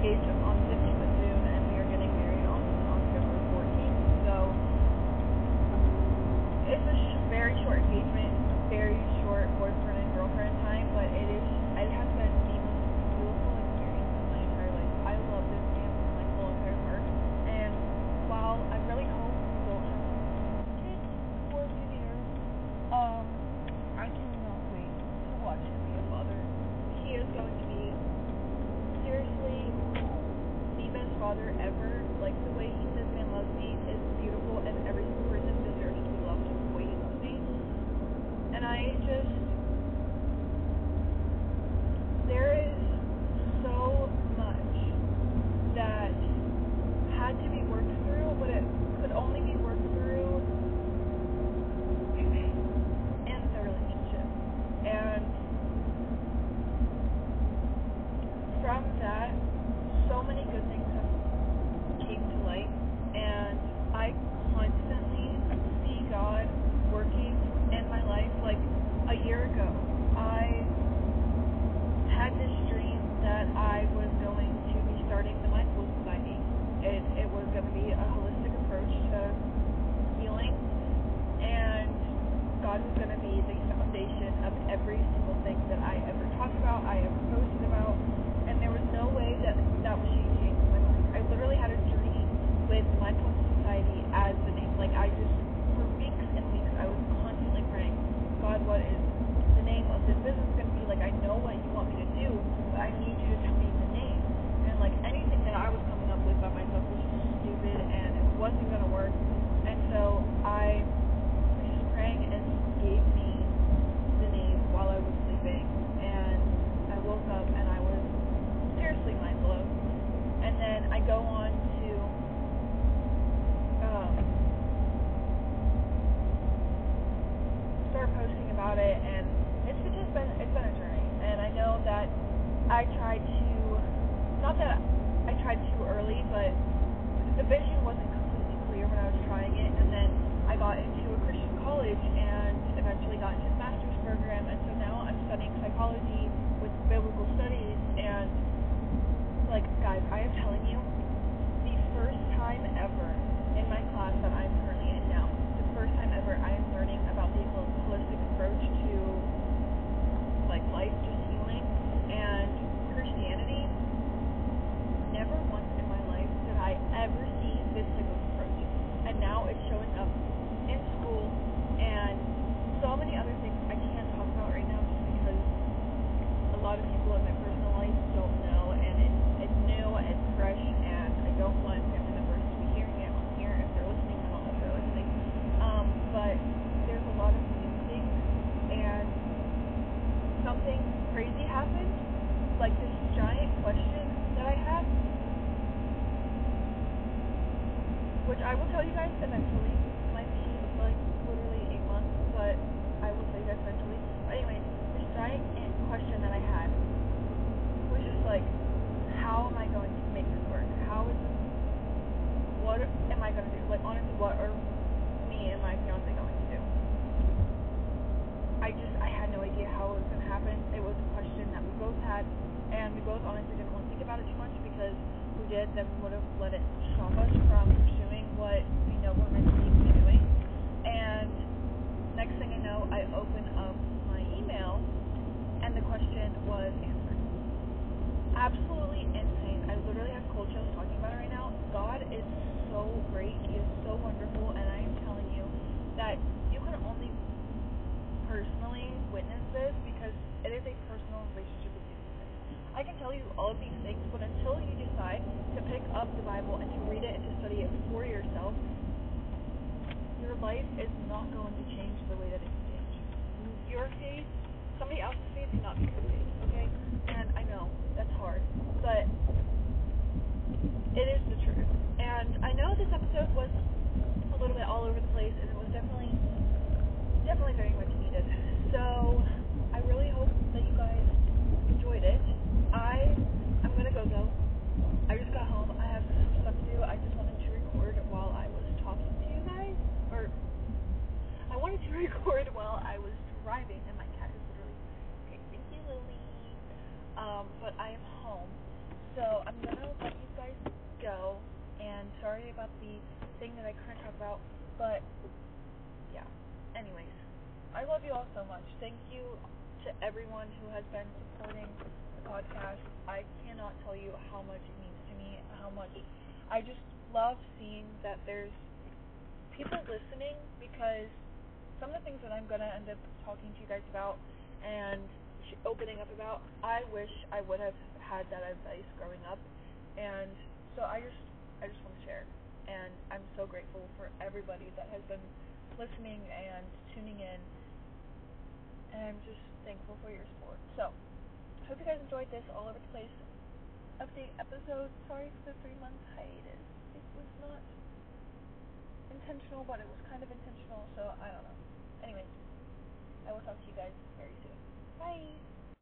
engaged on the 15th of June, and we are getting married on October 14th. So it's a sh- very short engagement, very short boyfriend and girlfriend time, but it is it has been the most beautiful experience of my entire life. I love this man with my whole entire heart, and while I really hope we won't have kids before a few years, um, I cannot wait to watch him be a father. He is going to college and eventually got into a master's program, and so now I'm studying psychology with biblical studies. And like guys, I am telling you, the first time ever in my class that I'm currently in now, the first time ever I am learning about the holistic approach to like life, just healing, and Christianity. Never once in my life did I ever see this type of approach, and now it's showing up in school and so many other things I can't talk about right now just because a lot of people in my personal life don't know, and it's it's new, it's fresh, and I don't want family members to be hearing it on here if they're listening. I don't know if they're listening, um, but there's a lot of new things, and something crazy happened, like this giant question that I have, which I will tell you guys eventually. Might be like literally eight months, but I will tell you guys eventually. But anyway, this giant question that I had was just like, how am I going to make this work? How is this? What am I going to do? Like honestly, what are me and my fiance going to do? I just had idea how it was going to happen. It was a question that we both had, and we both honestly didn't want to think about it too much because if we did, then we would have let it stop us from pursuing what we know we're meant to be doing. And next thing I know, I open up my email, and the question was answered. Absolutely insane. I literally have cold chills talking about it right now. God is so great. He is so wonderful, and I am telling you that you can only personally witness this because it is a personal relationship with Jesus. I can tell you all of these things, but until you decide to pick up the Bible and to read it and to study it for yourself, your life is not going to change the way that it can change. Your faith, somebody else's faith cannot be your faith, okay? And I know that's hard, but it is the truth. And I know this episode was a little bit all over the place, and it was definitely, definitely very much needed. So I really hope that you guys enjoyed it. I I'm gonna go though. I just got home. I have some stuff to do. I just wanted to record while I was talking to you guys, or I wanted to record while I was driving, and my cat is literally. Okay, thank you, Lily. Um, but I am home, so I'm gonna sorry about the thing that I couldn't talk about, but yeah. Anyways, I love you all so much. Thank you to everyone who has been supporting the podcast. I cannot tell you how much it means to me, how much I just love seeing that there's people listening because some of the things that I'm going to end up talking to you guys about and opening up about, I wish I would have had that advice growing up. And so I just I just want to share. And I'm so grateful for everybody that has been listening and tuning in. And I'm just thankful for your support. So, hope you guys enjoyed this all over the place update episode. Sorry for the three month hiatus. It was not intentional, but it was kind of intentional, so I don't know. Anyways, I will talk to you guys very soon. Bye!